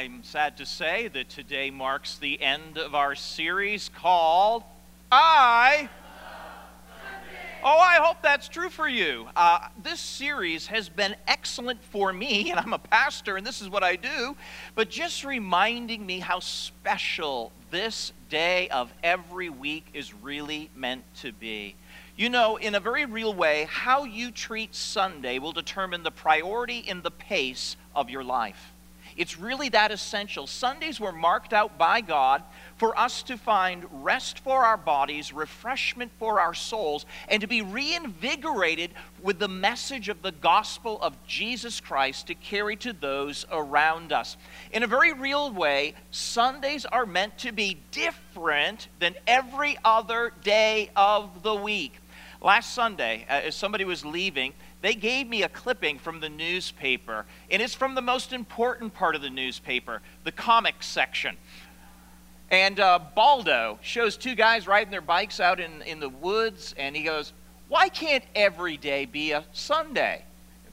I'm sad to say that today marks the end of our series called I. Oh, I hope that's true for you. Uh, this series has been excellent for me, and I'm a pastor, and this is what I do, but just reminding me how special this day of every week is really meant to be. You know, in a very real way, how you treat Sunday will determine the priority and the pace of your life. It's really that essential. Sundays were marked out by God for us to find rest for our bodies, refreshment for our souls, and to be reinvigorated with the message of the gospel of Jesus Christ to carry to those around us. In a very real way, Sundays are meant to be different than every other day of the week. Last Sunday, uh, as somebody was leaving, they gave me a clipping from the newspaper, and it's from the most important part of the newspaper, the comics section. And uh, Baldo shows two guys riding their bikes out in, in the woods, and he goes, Why can't every day be a Sunday?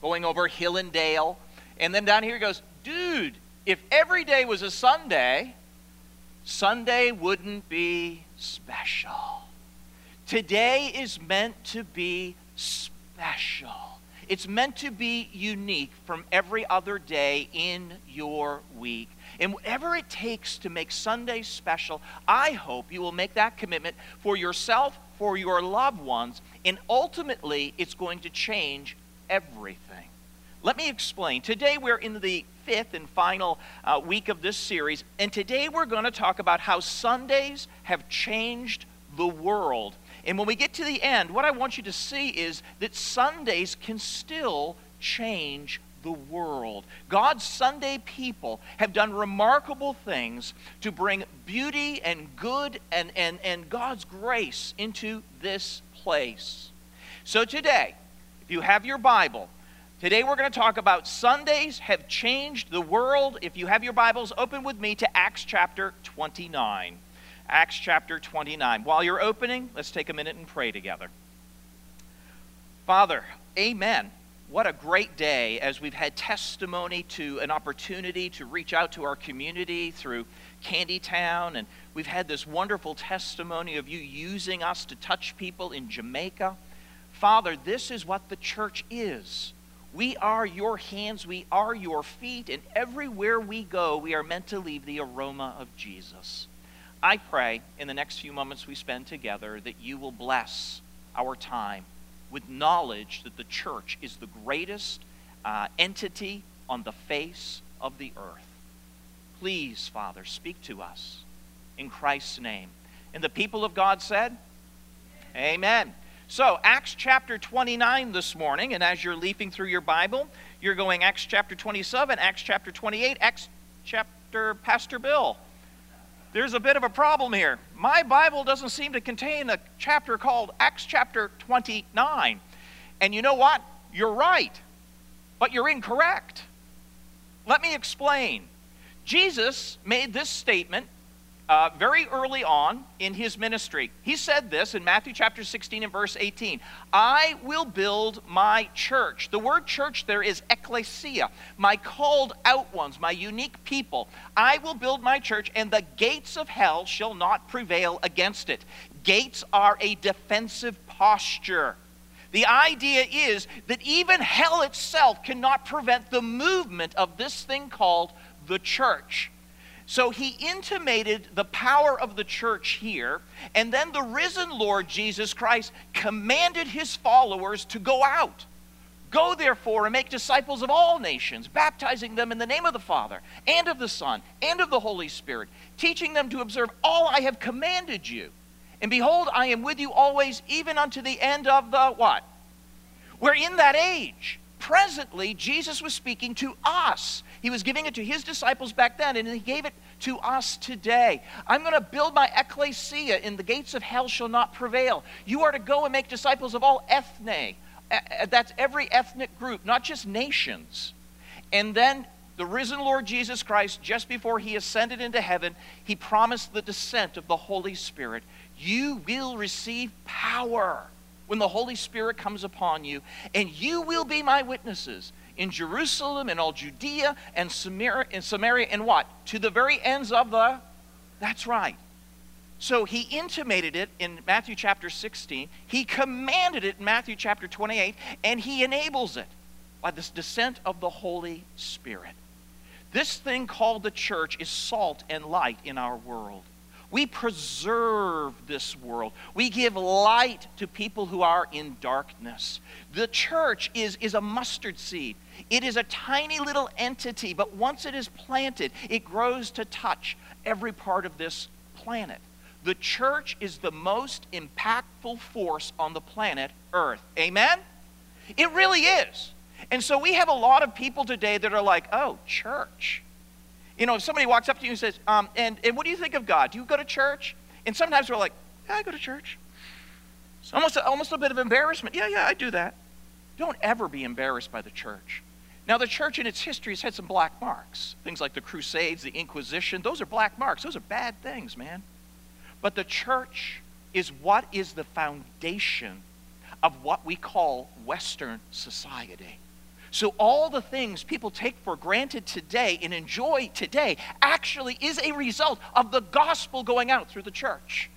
Going over hill and dale. And then down here he goes, Dude, if every day was a Sunday, Sunday wouldn't be special. Today is meant to be special. It's meant to be unique from every other day in your week. And whatever it takes to make Sunday special, I hope you will make that commitment for yourself, for your loved ones, and ultimately it's going to change everything. Let me explain. Today we're in the fifth and final uh, week of this series, and today we're going to talk about how Sundays have changed the world and when we get to the end, what I want you to see is that Sundays can still change the world. God's Sunday people have done remarkable things to bring beauty and good and, and, and God's grace into this place. So today, if you have your Bible, Today we're going to talk about Sundays have changed the world. If you have your Bibles, open with me to Acts chapter 29. Acts chapter 29. While you're opening, let's take a minute and pray together. Father, amen. What a great day as we've had testimony to an opportunity to reach out to our community through Candy Town, And we've had this wonderful testimony of you using us to touch people in Jamaica. Father, this is what the church is. We are your hands, we are your feet, and everywhere we go, we are meant to leave the aroma of Jesus. I pray in the next few moments we spend together that you will bless our time with knowledge that the church is the greatest uh, entity on the face of the earth. Please, Father, speak to us in Christ's name. And the people of God said, Amen. Amen. So, Acts chapter 29 this morning, and as you're leafing through your Bible, you're going Acts chapter 27, Acts chapter 28, Acts chapter, Pastor Bill there's a bit of a problem here. My Bible doesn't seem to contain a chapter called Acts chapter 29. And you know what? You're right, but you're incorrect. Let me explain. Jesus made this statement uh, very early on in his ministry. He said this in Matthew chapter 16 and verse 18 I will build my church. The word church there is ecclesia, my called out ones, my unique people. I will build my church, and the gates of hell shall not prevail against it. Gates are a defensive posture. The idea is that even hell itself cannot prevent the movement of this thing called the church. So he intimated the power of the church here, and then the risen Lord Jesus Christ commanded his followers to go out. Go therefore and make disciples of all nations, baptizing them in the name of the Father, and of the Son, and of the Holy Spirit, teaching them to observe all I have commanded you. And behold, I am with you always, even unto the end of the what? We're in that age. Presently, Jesus was speaking to us. He was giving it to his disciples back then, and he gave it to us today. I'm going to build my ecclesia, and the gates of hell shall not prevail. You are to go and make disciples of all ethne. That's every ethnic group, not just nations. And then the risen Lord Jesus Christ, just before he ascended into heaven, he promised the descent of the Holy Spirit. You will receive power when the Holy Spirit comes upon you, and you will be my witnesses in Jerusalem and all Judea and Samaria and Samaria and what? To the very ends of the That's right. So he intimated it in Matthew chapter 16, he commanded it in Matthew chapter 28, and he enables it by this descent of the Holy Spirit. This thing called the church is salt and light in our world. We preserve this world. We give light to people who are in darkness. The church is, is a mustard seed. It is a tiny little entity, but once it is planted, it grows to touch every part of this planet. The church is the most impactful force on the planet Earth. Amen? It really is. And so we have a lot of people today that are like, oh, church. You know, if somebody walks up to you and says, um, and, and what do you think of God? Do you go to church? And sometimes we're like, yeah, I go to church. It's almost, almost a bit of embarrassment. Yeah, yeah, I do that. Don't ever be embarrassed by the church. Now, the church in its history has had some black marks. Things like the Crusades, the Inquisition, those are black marks. Those are bad things, man. But the church is what is the foundation of what we call Western society. So, all the things people take for granted today and enjoy today actually is a result of the gospel going out through the church.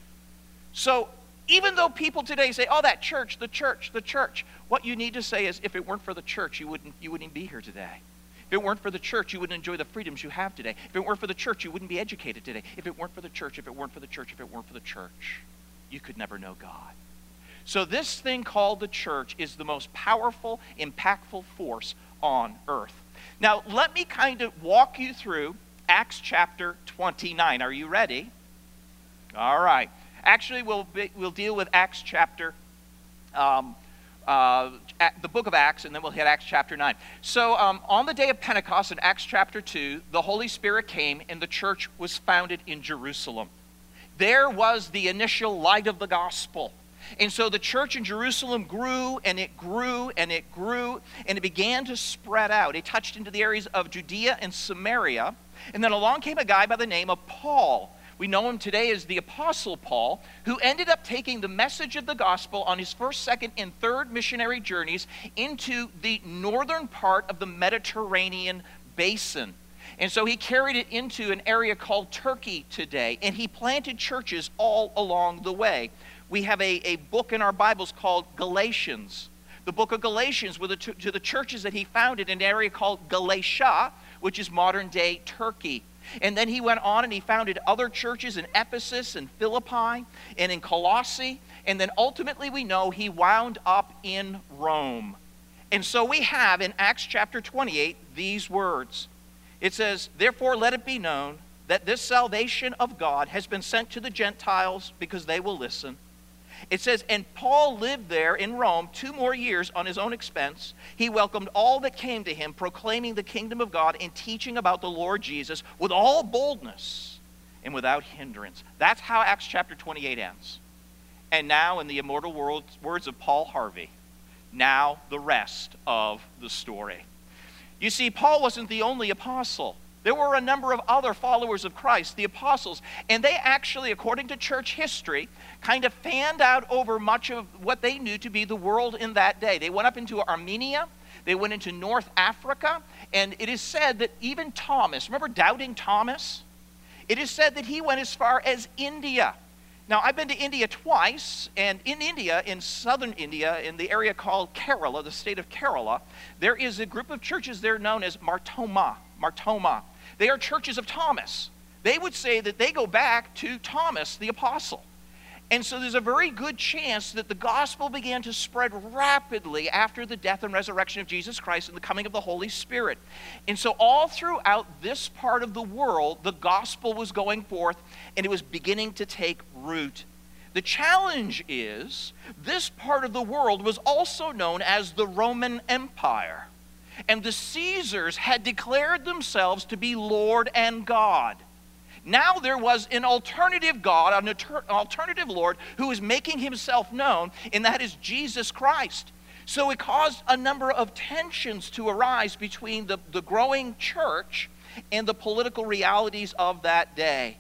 So, even though people today say, oh, that church, the church, the church, what you need to say is, if it weren't for the church, you wouldn't, you wouldn't be here today. If it weren't for the church, you wouldn't enjoy the freedoms you have today. If it weren't for the church, you wouldn't be educated today. If it weren't for the church, if it weren't for the church, if it weren't for the church, you could never know God. So, this thing called the church is the most powerful, impactful force on earth. Now, let me kind of walk you through Acts chapter 29. Are you ready? All right. Actually, we'll, be, we'll deal with Acts chapter, um, uh, the book of Acts, and then we'll hit Acts chapter 9. So, um, on the day of Pentecost in Acts chapter 2, the Holy Spirit came and the church was founded in Jerusalem. There was the initial light of the gospel. And so the church in Jerusalem grew and it grew and it grew and it began to spread out. It touched into the areas of Judea and Samaria. And then along came a guy by the name of Paul. We know him today as the Apostle Paul, who ended up taking the message of the gospel on his first, second, and third missionary journeys into the northern part of the Mediterranean basin. And so he carried it into an area called Turkey today, and he planted churches all along the way we have a, a book in our Bibles called Galatians. The book of Galatians with the, to the churches that he founded in an area called Galatia, which is modern day Turkey. And then he went on and he founded other churches in Ephesus and Philippi and in Colossae. And then ultimately, we know he wound up in Rome. And so we have in Acts chapter 28 these words It says, Therefore, let it be known that this salvation of God has been sent to the Gentiles because they will listen. It says, And Paul lived there in Rome two more years on his own expense. He welcomed all that came to him, proclaiming the kingdom of God and teaching about the Lord Jesus with all boldness and without hindrance. That's how Acts chapter 28 ends. And now, in the immortal words of Paul Harvey, now the rest of the story. You see, Paul wasn't the only apostle. There were a number of other followers of Christ, the apostles, and they actually, according to church history, kind of fanned out over much of what they knew to be the world in that day. They went up into Armenia, they went into North Africa, and it is said that even Thomas, remember doubting Thomas? It is said that he went as far as India. Now, I've been to India twice, and in India, in southern India, in the area called Kerala, the state of Kerala, there is a group of churches there known as Mar Thoma. Martoma. They are churches of Thomas. They would say that they go back to Thomas the apostle. And so there's a very good chance that the gospel began to spread rapidly after the death and resurrection of Jesus Christ and the coming of the Holy Spirit. And so, all throughout this part of the world, the gospel was going forth and it was beginning to take root. The challenge is this part of the world was also known as the Roman Empire and the Caesars had declared themselves to be Lord and God. Now there was an alternative God, an alternative Lord, who was making himself known, and that is Jesus Christ. So it caused a number of tensions to arise between the, the growing church and the political realities of that day.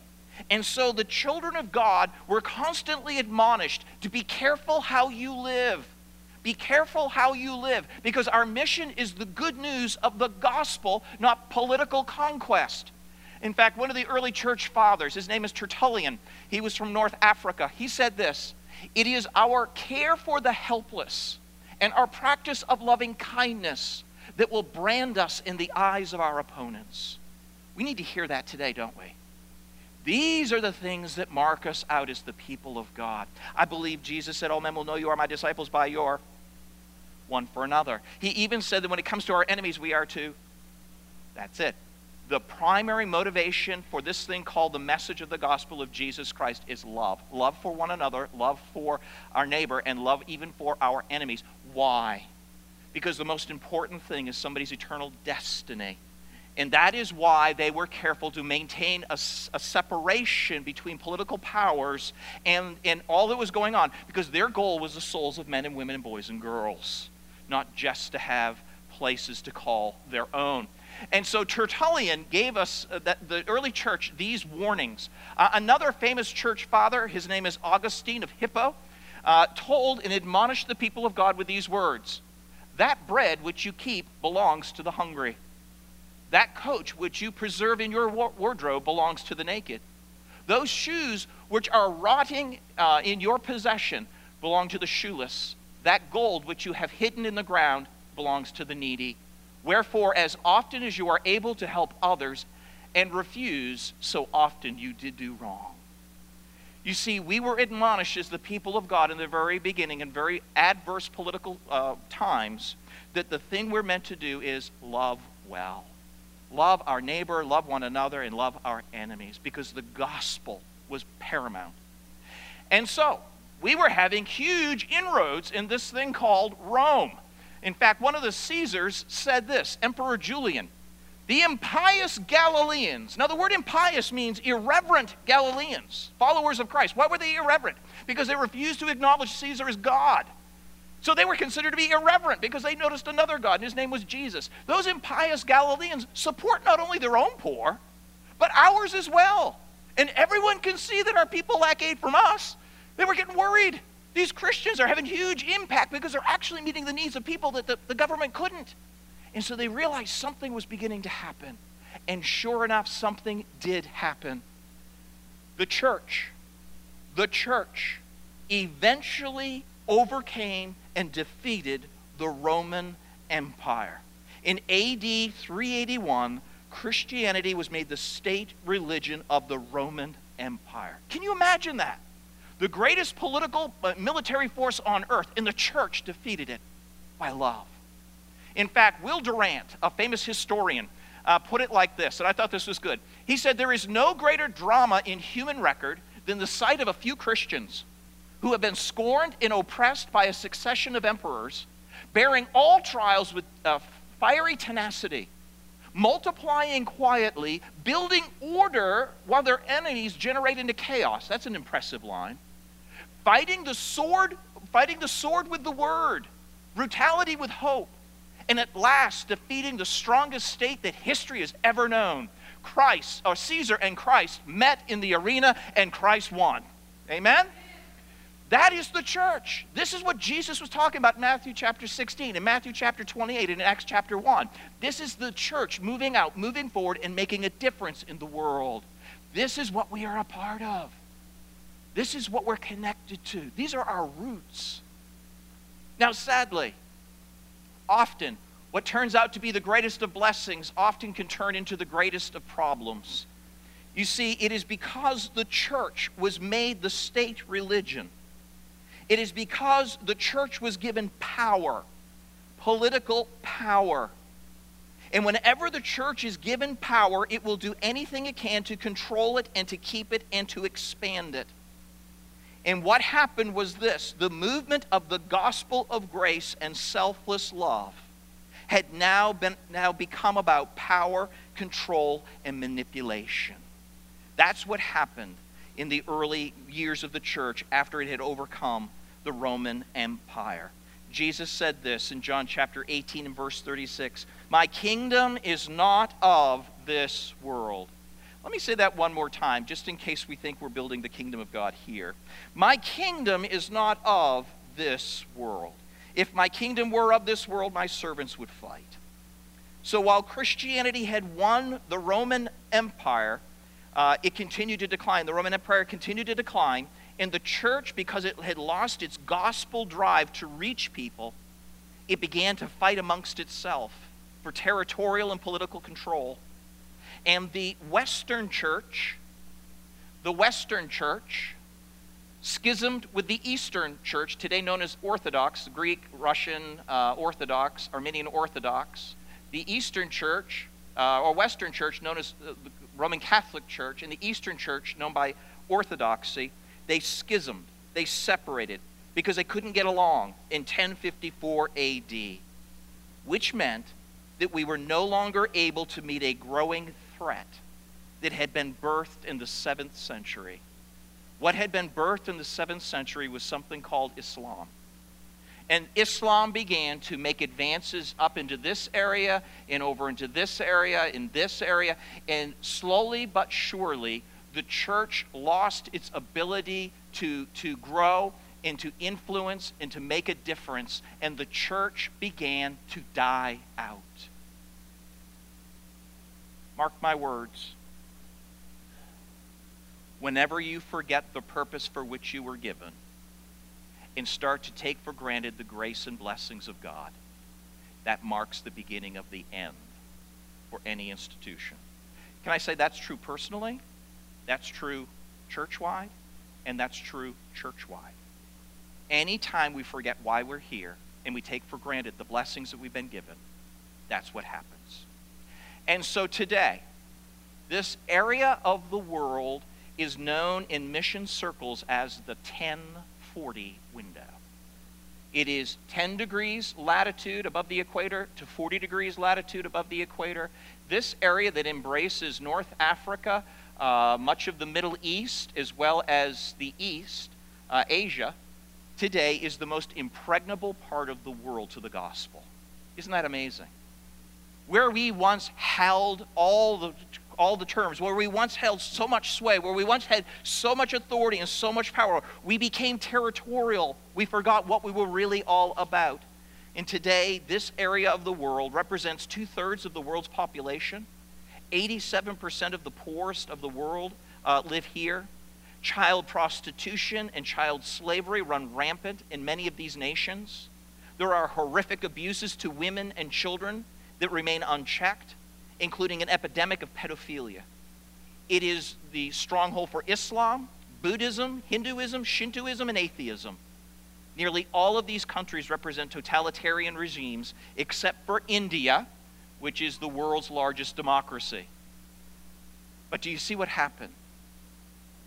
And so the children of God were constantly admonished to be careful how you live Be careful how you live because our mission is the good news of the gospel, not political conquest. In fact, one of the early church fathers, his name is Tertullian, he was from North Africa. He said this It is our care for the helpless and our practice of loving kindness that will brand us in the eyes of our opponents. We need to hear that today, don't we? These are the things that mark us out as the people of God. I believe Jesus said, All men will know you are my disciples by your one for another. He even said that when it comes to our enemies, we are to. That's it. The primary motivation for this thing called the message of the gospel of Jesus Christ is love. Love for one another, love for our neighbor, and love even for our enemies. Why? Because the most important thing is somebody's eternal destiny. And that is why they were careful to maintain a, a, separation between political powers and, and all that was going on, because their goal was the souls of men and women and boys and girls, not just to have places to call their own. And so Tertullian gave us, uh, that, the early church, these warnings. Uh, another famous church father, his name is Augustine of Hippo, uh, told and admonished the people of God with these words That bread which you keep belongs to the hungry. That coat which you preserve in your wardrobe belongs to the naked. Those shoes which are rotting uh, in your possession belong to the shoeless. That gold which you have hidden in the ground belongs to the needy. Wherefore, as often as you are able to help others and refuse, so often you did do wrong. You see, we were admonished as the people of God in the very beginning, in very adverse political uh, times, that the thing we're meant to do is love well. Love our neighbor, love one another, and love our enemies because the gospel was paramount. And so, we were having huge inroads in this thing called Rome. In fact, one of the Caesars said this Emperor Julian, the impious Galileans. Now, the word impious means irreverent Galileans, followers of Christ. Why were they irreverent? Because they refused to acknowledge Caesar as God. So they were considered to be irreverent because they noticed another God, and his name was Jesus. Those impious Galileans support not only their own poor, but ours as well. And everyone can see that our people lack aid from us. They were getting worried. These Christians are having huge impact because they're actually meeting the needs of people that the, the government couldn't. And so they realized something was beginning to happen. And sure enough, something did happen. The church, the church eventually overcame and defeated the Roman Empire. In AD 381, Christianity was made the state religion of the Roman Empire. Can you imagine that? The greatest political, uh, military force on earth, and the church defeated it by love. In fact, Will Durant, a famous historian, uh, put it like this, and I thought this was good. He said, There is no greater drama in human record than the sight of a few Christians who have been scorned and oppressed by a succession of emperors, bearing all trials with uh, fiery tenacity, multiplying quietly, building order while their enemies generate into chaos. That's an impressive line. Fighting the sword, fighting the sword with the word, brutality with hope, and at last defeating the strongest state that history has ever known. Christ, or Caesar and Christ met in the arena, and Christ won. Amen? That is the church. This is what Jesus was talking about in Matthew chapter 16, in Matthew chapter 28, and in Acts chapter 1. This is the church moving out, moving forward, and making a difference in the world. This is what we are a part of. This is what we're connected to. These are our roots. Now, sadly, often what turns out to be the greatest of blessings often can turn into the greatest of problems. You see, it is because the church was made the state religion it is because the church was given power, political power. And whenever the church is given power, it will do anything it can to control it and to keep it and to expand it. And what happened was this the movement of the gospel of grace and selfless love had now, been, now become about power, control, and manipulation. That's what happened in the early years of the church after it had overcome the Roman Empire. Jesus said this in John chapter 18 and verse 36 My kingdom is not of this world. Let me say that one more time, just in case we think we're building the kingdom of God here. My kingdom is not of this world. If my kingdom were of this world, my servants would fight. So while Christianity had won the Roman Empire, uh, it continued to decline. The Roman Empire continued to decline, and the church, because it had lost its gospel drive to reach people, it began to fight amongst itself for territorial and political control. And the Western church, the Western church, schismed with the Eastern Church, today known as Orthodox, Greek, Russian, uh, Orthodox, Armenian Orthodox. The Eastern Church, uh, or Western Church, known as the Roman Catholic Church, and the Eastern Church, known by Orthodoxy, they schismed, they separated because they couldn't get along in 1054 AD, which meant that we were no longer able to meet a growing threat that had been birthed in the 7th century what had been birthed in the 7th century was something called Islam. And Islam began to make advances up into this area and over into this area, in this area. And slowly but surely, the church lost its ability to, to grow and to influence and to make a difference. And the church began to die out. Mark my words whenever you forget the purpose for which you were given and start to take for granted the grace and blessings of God, that marks the beginning of the end for any institution. Can I say that's true personally? That's true church wide, and that's true church wide. Anytime we forget why we're here and we take for granted the blessings that we've been given, that's what happens. And so today, this area of the world is known in mission circles as the 1040 window. It is 10 degrees latitude above the equator to 40 degrees latitude above the equator. This area that embraces North Africa, uh, much of the Middle East, as well as the East, uh, Asia, today is the most impregnable part of the world to the gospel. Isn't that amazing? Where we once held all the all the terms, where we once held so much sway, where we once had so much authority and so much power, we became territorial. We forgot what we were really all about. And today, this area of the world represents two thirds of the world's population. 87% of the poorest of the world uh, live here. Child prostitution and child slavery run rampant in many of these nations. There are horrific abuses to women and children that remain unchecked including an epidemic of pedophilia. It is the stronghold for Islam, Buddhism, Hinduism, Shintoism, and atheism. Nearly all of these countries represent totalitarian regimes, except for India, which is the world's largest democracy. But do you see what happened?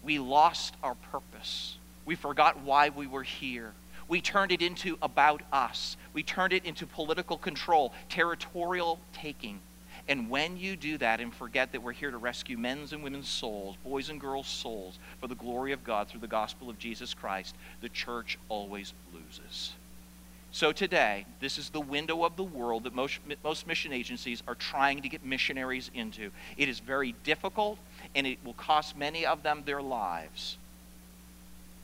We lost our purpose. We forgot why we were here. We turned it into about us. We turned it into political control, territorial taking. And when you do that and forget that we're here to rescue men's and women's souls, boys and girls' souls, for the glory of God through the gospel of Jesus Christ, the church always loses. So today, this is the window of the world that most, most mission agencies are trying to get missionaries into. It is very difficult, and it will cost many of them their lives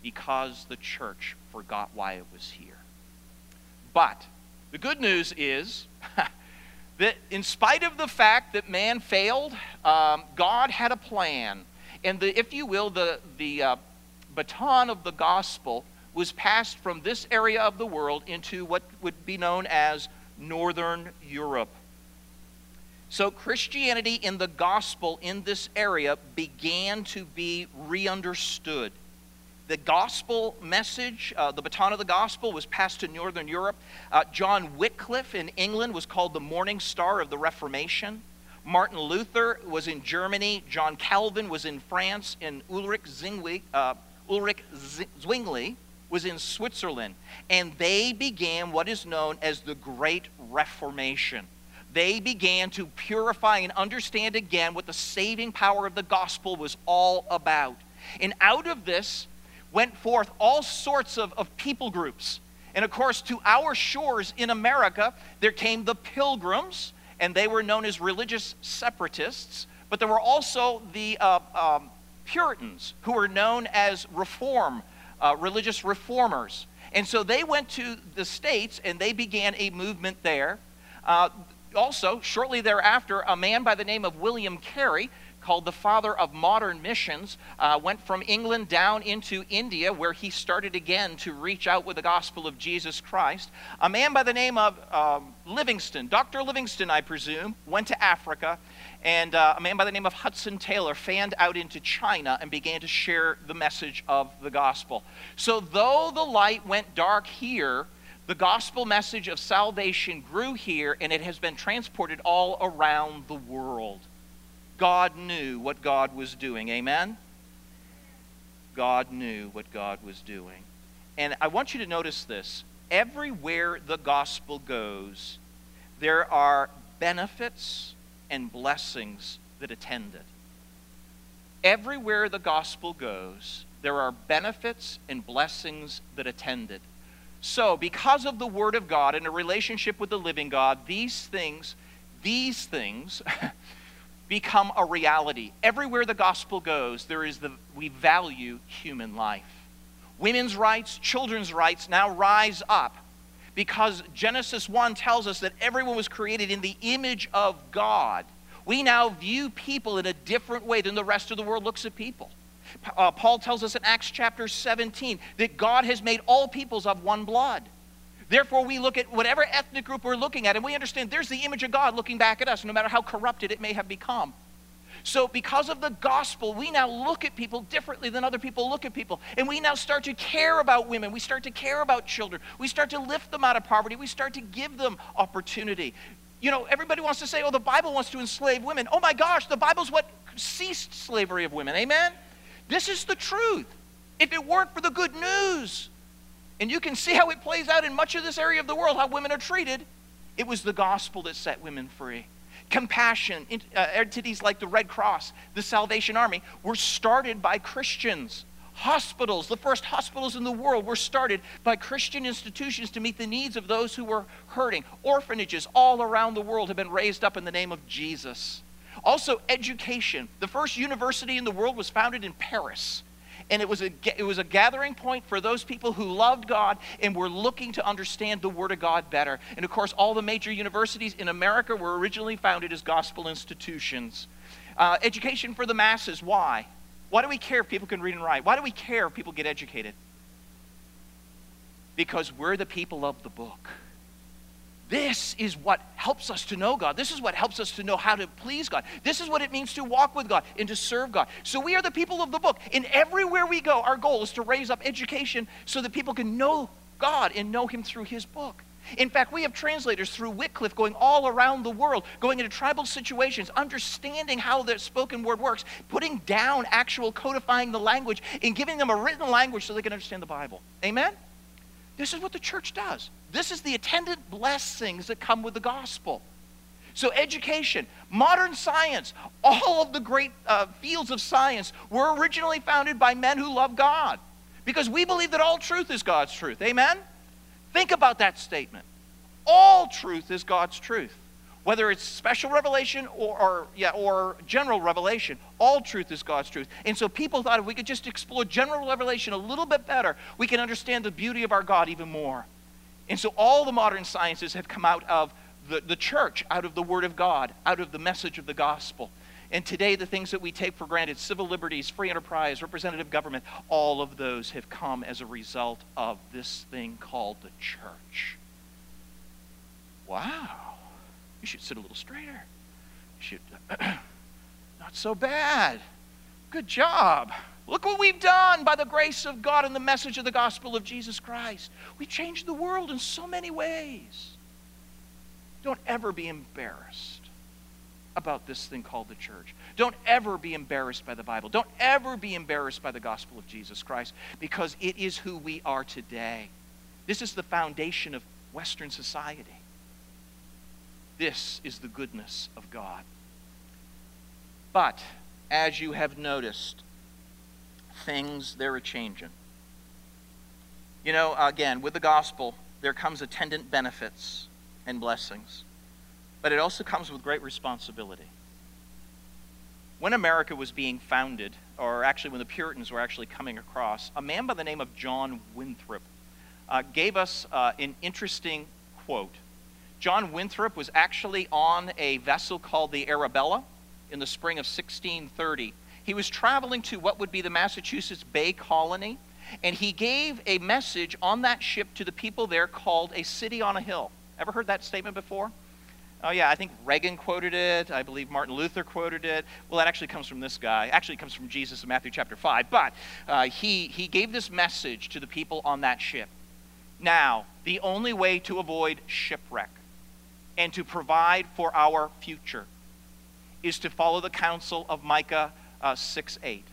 because the church forgot why it was here. But the good news is that in spite of the fact that man failed, um, God had a plan. And the, if you will, the, the uh, baton of the gospel was passed from this area of the world into what would be known as Northern Europe. So Christianity in the gospel in this area began to be re-understood the gospel message, uh, the baton of the gospel, was passed to Northern Europe. Uh, John Wycliffe in England was called the morning star of the Reformation. Martin Luther was in Germany. John Calvin was in France. And Ulrich, uh, Ulrich Zwingli was in Switzerland. And they began what is known as the Great Reformation. They began to purify and understand again what the saving power of the gospel was all about. And out of this, went forth all sorts of, of people groups. And of course, to our shores in America, there came the pilgrims, and they were known as religious separatists. But there were also the uh, um, Puritans, who were known as reform, uh, religious reformers. And so they went to the States and they began a movement there. Uh, also, shortly thereafter, a man by the name of William Carey called the father of modern missions, uh, went from England down into India, where he started again to reach out with the gospel of Jesus Christ. A man by the name of um, Livingstone, Dr. Livingstone, I presume, went to Africa. And uh, a man by the name of Hudson Taylor fanned out into China and began to share the message of the gospel. So, though the light went dark here, the gospel message of salvation grew here and it has been transported all around the world. God knew what God was doing. Amen? God knew what God was doing. And I want you to notice this. Everywhere the gospel goes, there are benefits and blessings that attend it. Everywhere the gospel goes, there are benefits and blessings that attend it. So, because of the Word of God and a relationship with the living God, these things, these things become a reality. Everywhere the gospel goes, there is the we value human life. Women's rights, children's rights now rise up because Genesis 1 tells us that everyone was created in the image of God. We now view people in a different way than the rest of the world looks at people. Uh, Paul tells us in Acts chapter 17 that God has made all peoples of one blood. Therefore, we look at whatever ethnic group we're looking at, and we understand there's the image of God looking back at us, no matter how corrupted it may have become. So, because of the gospel, we now look at people differently than other people look at people. And we now start to care about women. We start to care about children. We start to lift them out of poverty. We start to give them opportunity. You know, everybody wants to say, oh, the Bible wants to enslave women. Oh my gosh, the Bible's what ceased slavery of women. Amen? This is the truth. If it weren't for the good news, and you can see how it plays out in much of this area of the world, how women are treated. It was the gospel that set women free. Compassion, uh, entities like the Red Cross, the Salvation Army, were started by Christians. Hospitals, the first hospitals in the world, were started by Christian institutions to meet the needs of those who were hurting. Orphanages all around the world have been raised up in the name of Jesus. Also, education. The first university in the world was founded in Paris and it was, a, it was a gathering point for those people who loved God and were looking to understand the Word of God better. And of course, all the major universities in America were originally founded as gospel institutions. Uh, education for the masses, why? Why do we care if people can read and write? Why do we care if people get educated? Because we're the people of the book. This is what helps us to know God. This is what helps us to know how to please God. This is what it means to walk with God and to serve God. So we are the people of the book. And everywhere we go, our goal is to raise up education so that people can know God and know Him through His book. In fact, we have translators through Wycliffe going all around the world, going into tribal situations, understanding how the spoken word works, putting down actual codifying the language, and giving them a written language so they can understand the Bible. Amen? This is what the church does. This is the attendant blessings that come with the gospel. So, education, modern science, all of the great uh, fields of science were originally founded by men who love God because we believe that all truth is God's truth. Amen? Think about that statement. All truth is God's truth whether it's special revelation or, or, yeah, or general revelation, all truth is God's truth. And so people thought if we could just explore general revelation a little bit better, we can understand the beauty of our God even more. And so all the modern sciences have come out of the, the church, out of the Word of God, out of the message of the gospel. And today, the things that we take for granted civil liberties, free enterprise, representative government all of those have come as a result of this thing called the church. Wow. You should sit a little straighter. You should, not so bad. Good job. Look what we've done by the grace of God and the message of the gospel of Jesus Christ. We changed the world in so many ways. Don't ever be embarrassed about this thing called the church. Don't ever be embarrassed by the Bible. Don't ever be embarrassed by the gospel of Jesus Christ because it is who we are today. This is the foundation of Western society. This is the goodness of God. But as you have noticed, things they're a changing. You know, again, with the gospel, there comes attendant benefits and blessings, but it also comes with great responsibility. When America was being founded, or actually when the Puritans were actually coming across, a man by the name of John Winthrop uh, gave us uh, an interesting quote. John Winthrop was actually on a vessel called the Arabella in the spring of 1630. He was traveling to what would be the Massachusetts Bay Colony, and he gave a message on that ship to the people there called A City on a Hill. Ever heard that statement before? Oh, yeah, I think Reagan quoted it. I believe Martin Luther quoted it. Well, that actually comes from this guy. Actually, comes from Jesus in Matthew chapter 5. But uh, he, he gave this message to the people on that ship. Now, the only way to avoid shipwreck and to provide for our future is to follow the counsel of Micah uh, 6 8,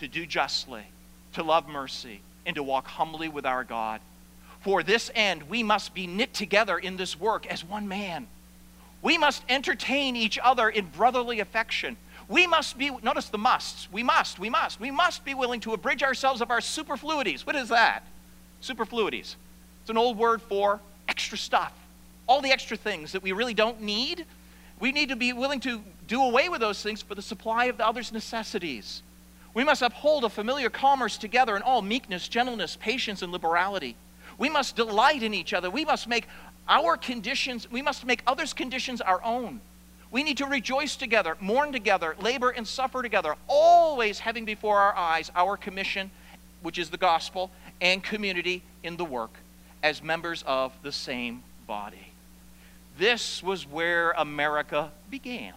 to do justly, to love mercy, and to walk humbly with our God. For this end, we must be knit together in this work as one man. We must entertain each other in brotherly affection. We must be, notice the musts. We must, we must, we must be willing to abridge ourselves of our superfluities. What is that? Superfluities. It's an old word for extra stuff. All the extra things that we really don't need. We need to be willing to do away with those things for the supply of the other's necessities. We must uphold a familiar commerce together in all meekness, gentleness, patience, and liberality. We must delight in each other. We must make our conditions, we must make others' conditions our own. We need to rejoice together, mourn together, labor and suffer together, always having before our eyes our commission, which is the gospel, and community in the work as members of the same body. This was where America began.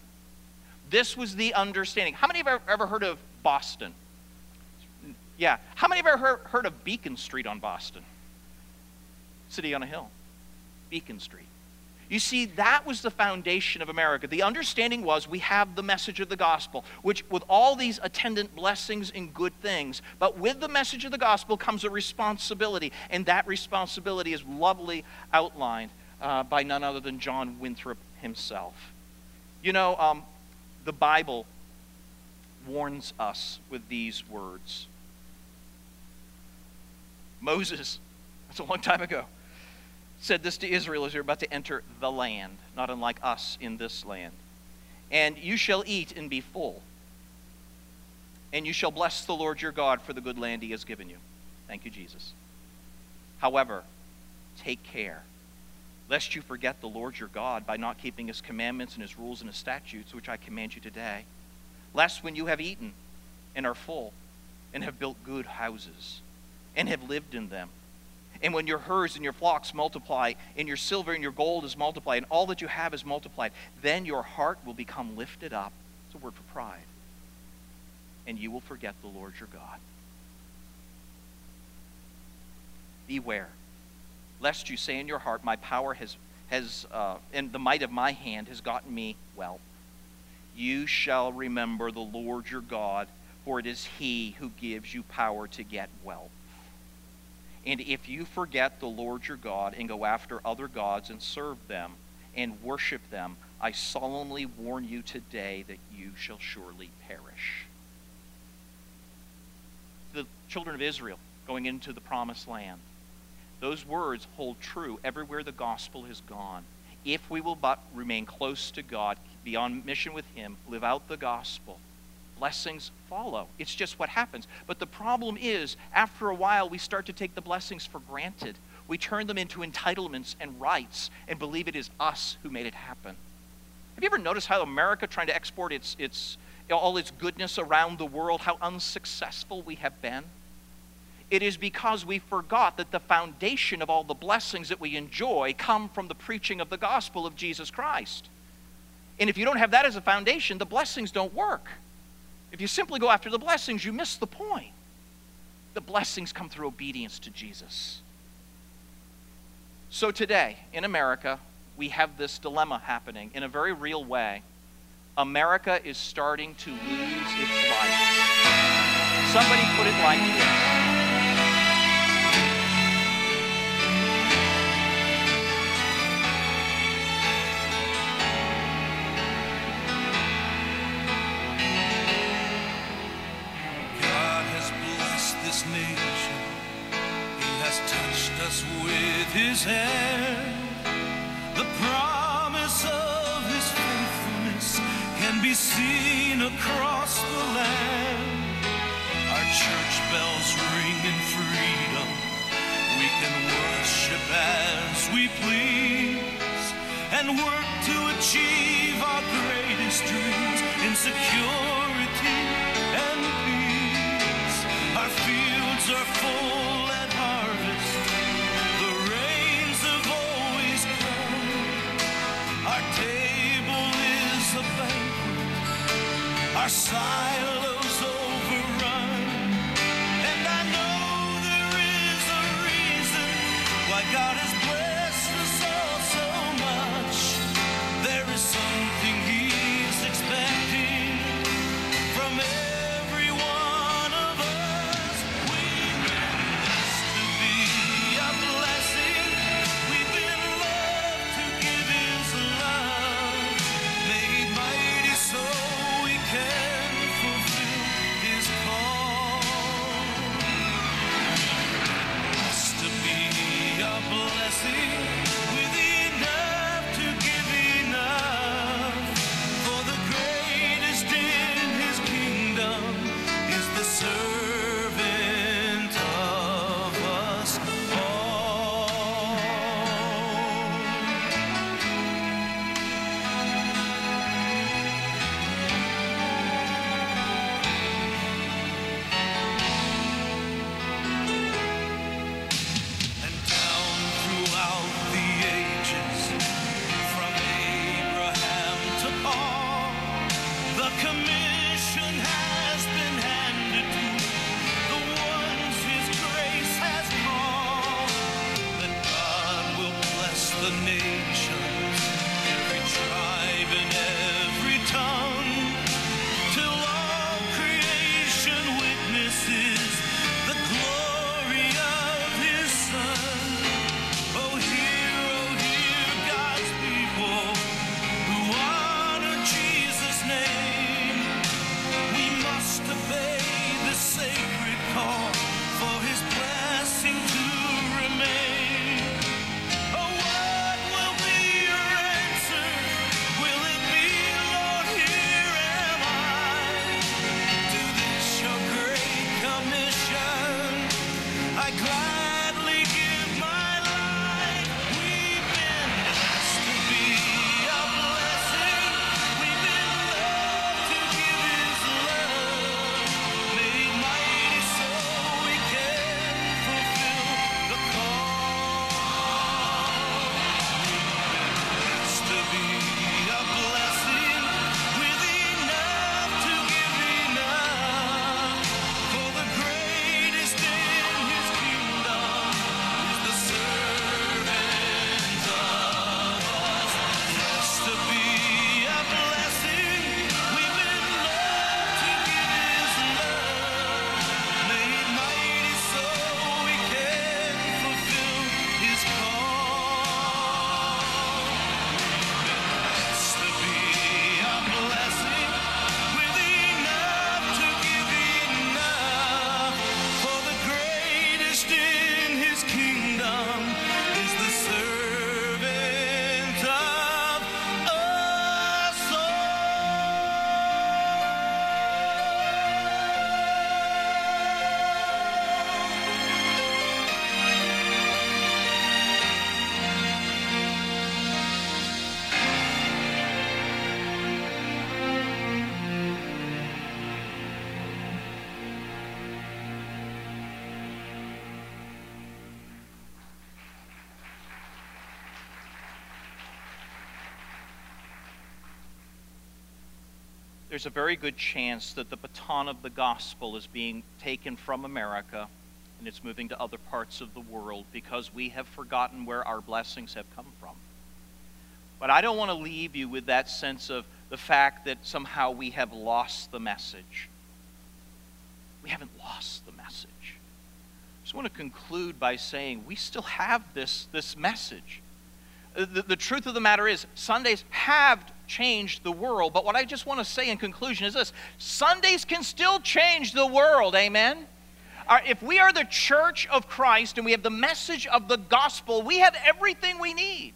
This was the understanding. How many have ever heard of Boston? Yeah. How many have ever heard of Beacon Street on Boston? City on a Hill. Beacon Street. You see, that was the foundation of America. The understanding was we have the message of the gospel, which with all these attendant blessings and good things, but with the message of the gospel comes a responsibility, and that responsibility is lovely outlined uh, by none other than John Winthrop himself. You know, um, the Bible warns us with these words. Moses, that's a long time ago said this to Israel as you're about to enter the land, not unlike us in this land. And you shall eat and be full. And you shall bless the Lord your God for the good land he has given you. Thank you, Jesus. However, take care, lest you forget the Lord your God by not keeping his commandments and his rules and his statutes, which I command you today. Lest when you have eaten and are full, and have built good houses, and have lived in them, and when your herds and your flocks multiply, and your silver and your gold is multiplied, and all that you have is multiplied, then your heart will become lifted up. It's a word for pride. And you will forget the Lord your God. Beware, lest you say in your heart, My power has, has uh, and the might of my hand has gotten me wealth. You shall remember the Lord your God, for it is he who gives you power to get wealth. And if you forget the Lord your God and go after other gods and serve them and worship them, I solemnly warn you today that you shall surely perish. The children of Israel going into the promised land, those words hold true everywhere the gospel has gone. If we will but remain close to God, be on mission with Him, live out the gospel, blessings follow. It's just what happens. But the problem is, after a while, we start to take the blessings for granted. We turn them into entitlements and rights and believe it is us who made it happen. Have you ever noticed how America trying to export its, its, all its goodness around the world, how unsuccessful we have been? It is because we forgot that the foundation of all the blessings that we enjoy come from the preaching of the gospel of Jesus Christ. And if you don't have that as a foundation, the blessings don't work. If you simply go after the blessings, you miss the point. The blessings come through obedience to Jesus. So today, in America, we have this dilemma happening in a very real way. America is starting to lose its life. Somebody put it like this. The promise of his faithfulness can be seen across the land. Our church bells ring in freedom. We can worship as we please and work to achieve our greatest dreams in security and peace. Our fields are full banquet. There's a very good chance that the baton of the gospel is being taken from America and it's moving to other parts of the world because we have forgotten where our blessings have come from. But I don't want to leave you with that sense of the fact that somehow we have lost the message. We haven't lost the message. I just want to conclude by saying we still have this, this message. The, the truth of the matter is, Sundays have changed the world, but what I just want to say in conclusion is this Sundays can still change the world, amen? If we are the church of Christ and we have the message of the gospel, we have everything we need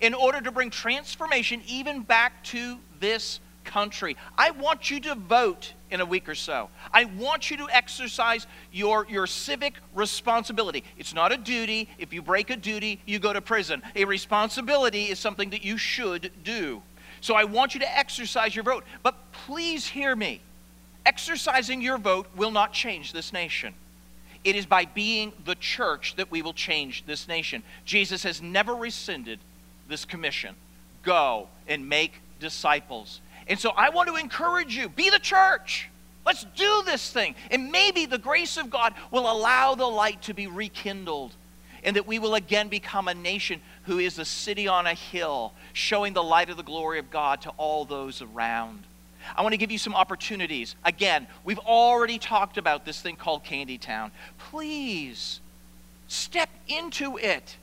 in order to bring transformation even back to this country. I want you to vote in a week or so. I want you to exercise your, your civic responsibility. It's not a duty. If you break a duty, you go to prison. A responsibility is something that you should do. So I want you to exercise your vote. But please hear me. Exercising your vote will not change this nation. It is by being the church that we will change this nation. Jesus has never rescinded this commission go and make disciples. And so I want to encourage you be the church. Let's do this thing. And maybe the grace of God will allow the light to be rekindled and that we will again become a nation who is a city on a hill, showing the light of the glory of God to all those around. I want to give you some opportunities. Again, we've already talked about this thing called Candy Town. Please step into it.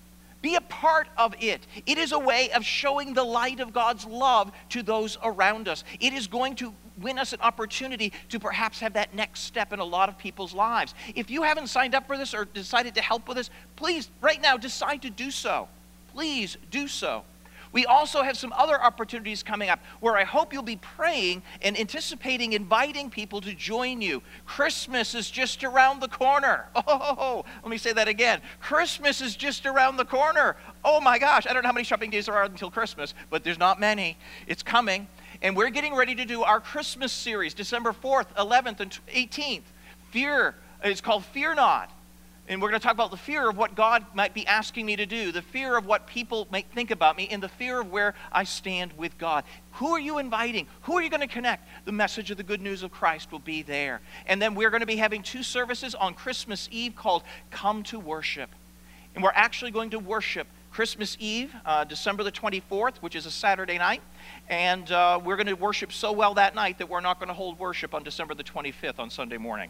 Be a part of it. It is a way of showing the light of God's love to those around us. It is going to win us an opportunity to perhaps have that next step in a lot of people's lives. If you haven't signed up for this or decided to help with this, please, right now, decide to do so. Please do so. We also have some other opportunities coming up where I hope you'll be praying and anticipating inviting people to join you. Christmas is just around the corner. Oh, let me say that again. Christmas is just around the corner. Oh my gosh, I don't know how many shopping days there are until Christmas, but there's not many. It's coming. And we're getting ready to do our Christmas series, December 4th, 11th, and 18th. Fear, it's called Fear Not. And we're going to talk about the fear of what God might be asking me to do, the fear of what people might think about me, and the fear of where I stand with God. Who are you inviting? Who are you going to connect? The message of the good news of Christ will be there. And then we're going to be having two services on Christmas Eve called Come to Worship. And we're actually going to worship Christmas Eve, uh, December the 24th, which is a Saturday night. And uh, we're going to worship so well that night that we're not going to hold worship on December the 25th on Sunday morning.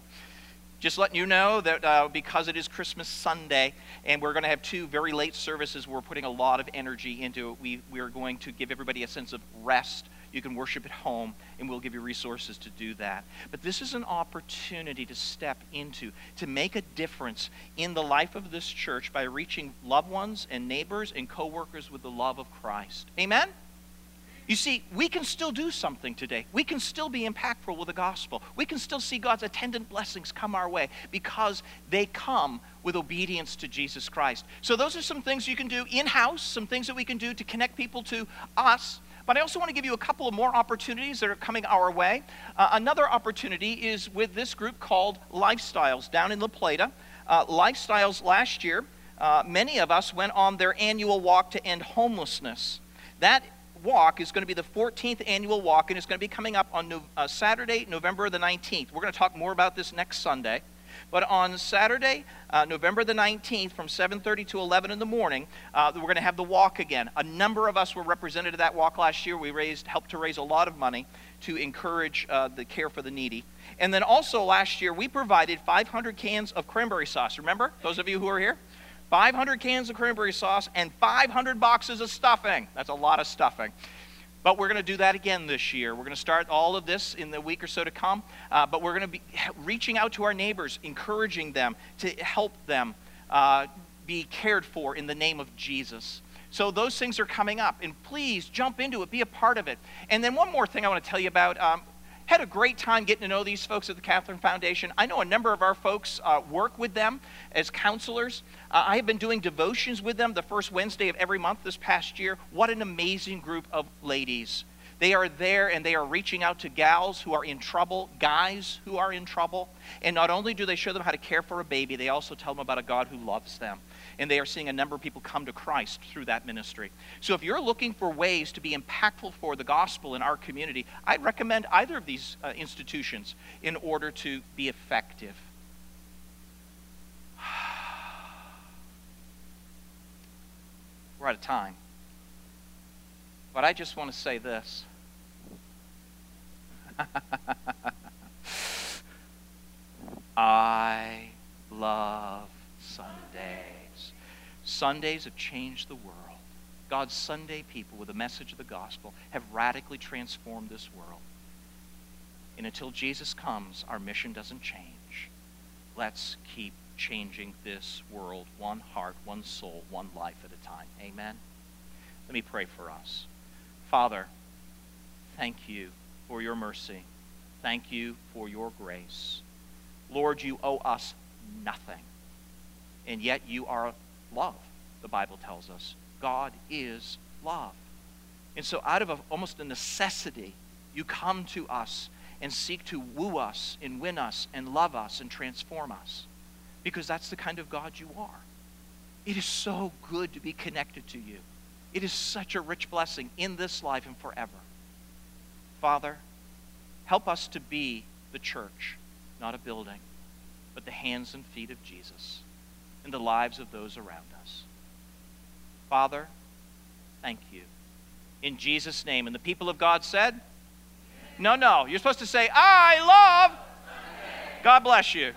Just letting you know that uh, because it is Christmas Sunday and we're going to have two very late services, we're putting a lot of energy into it. We, we are going to give everybody a sense of rest. You can worship at home, and we'll give you resources to do that. But this is an opportunity to step into, to make a difference in the life of this church by reaching loved ones and neighbors and coworkers with the love of Christ. Amen? You see, we can still do something today. We can still be impactful with the gospel. We can still see God's attendant blessings come our way because they come with obedience to Jesus Christ. So, those are some things you can do in house, some things that we can do to connect people to us. But I also want to give you a couple of more opportunities that are coming our way. Uh, another opportunity is with this group called Lifestyles down in La Plata. Uh, Lifestyles last year, uh, many of us went on their annual walk to end homelessness. That walk is going to be the 14th annual walk, and it's going to be coming up on no, uh, Saturday, November the 19th. We're going to talk more about this next Sunday. But on Saturday, uh, November the 19th, from 7:30 to 11 in the morning, uh, we're going to have the walk again. A number of us were represented at that walk last year. We raised, helped to raise a lot of money to encourage uh, the care for the needy. And then also last year, we provided 500 cans of cranberry sauce. Remember, those of you who are here? 500 cans of cranberry sauce, and 500 boxes of stuffing. That's a lot of stuffing. But we're going to do that again this year. We're going to start all of this in the week or so to come. Uh, but we're going to be reaching out to our neighbors, encouraging them to help them uh, be cared for in the name of Jesus. So those things are coming up. And please jump into it, be a part of it. And then one more thing I want to tell you about. Um, had a great time getting to know these folks at the Catherine Foundation. I know a number of our folks uh, work with them as counselors. Uh, I have been doing devotions with them the first Wednesday of every month this past year. What an amazing group of ladies. They are there and they are reaching out to gals who are in trouble, guys who are in trouble. And not only do they show them how to care for a baby, they also tell them about a God who loves them and they are seeing a number of people come to Christ through that ministry. So if you're looking for ways to be impactful for the gospel in our community, I'd recommend either of these uh, institutions in order to be effective. We're out of time. But I just want to say this. I love Sunday. Sundays have changed the world. God's Sunday people, with the message of the gospel, have radically transformed this world. And until Jesus comes, our mission doesn't change. Let's keep changing this world one heart, one soul, one life at a time. Amen. Let me pray for us. Father, thank you for your mercy. Thank you for your grace. Lord, you owe us nothing. And yet you are love, the Bible tells us. God is love. And so, out of a, almost a necessity, you come to us and seek to woo us and win us and love us and transform us because that's the kind of God you are. It is so good to be connected to you. It is such a rich blessing in this life and forever. Father, help us to be the church, not a building, but the hands and feet of Jesus in the lives of those around us. Father, thank you. In Jesus' name. And the people of God said, No, no. You're supposed to say, I love. God bless you.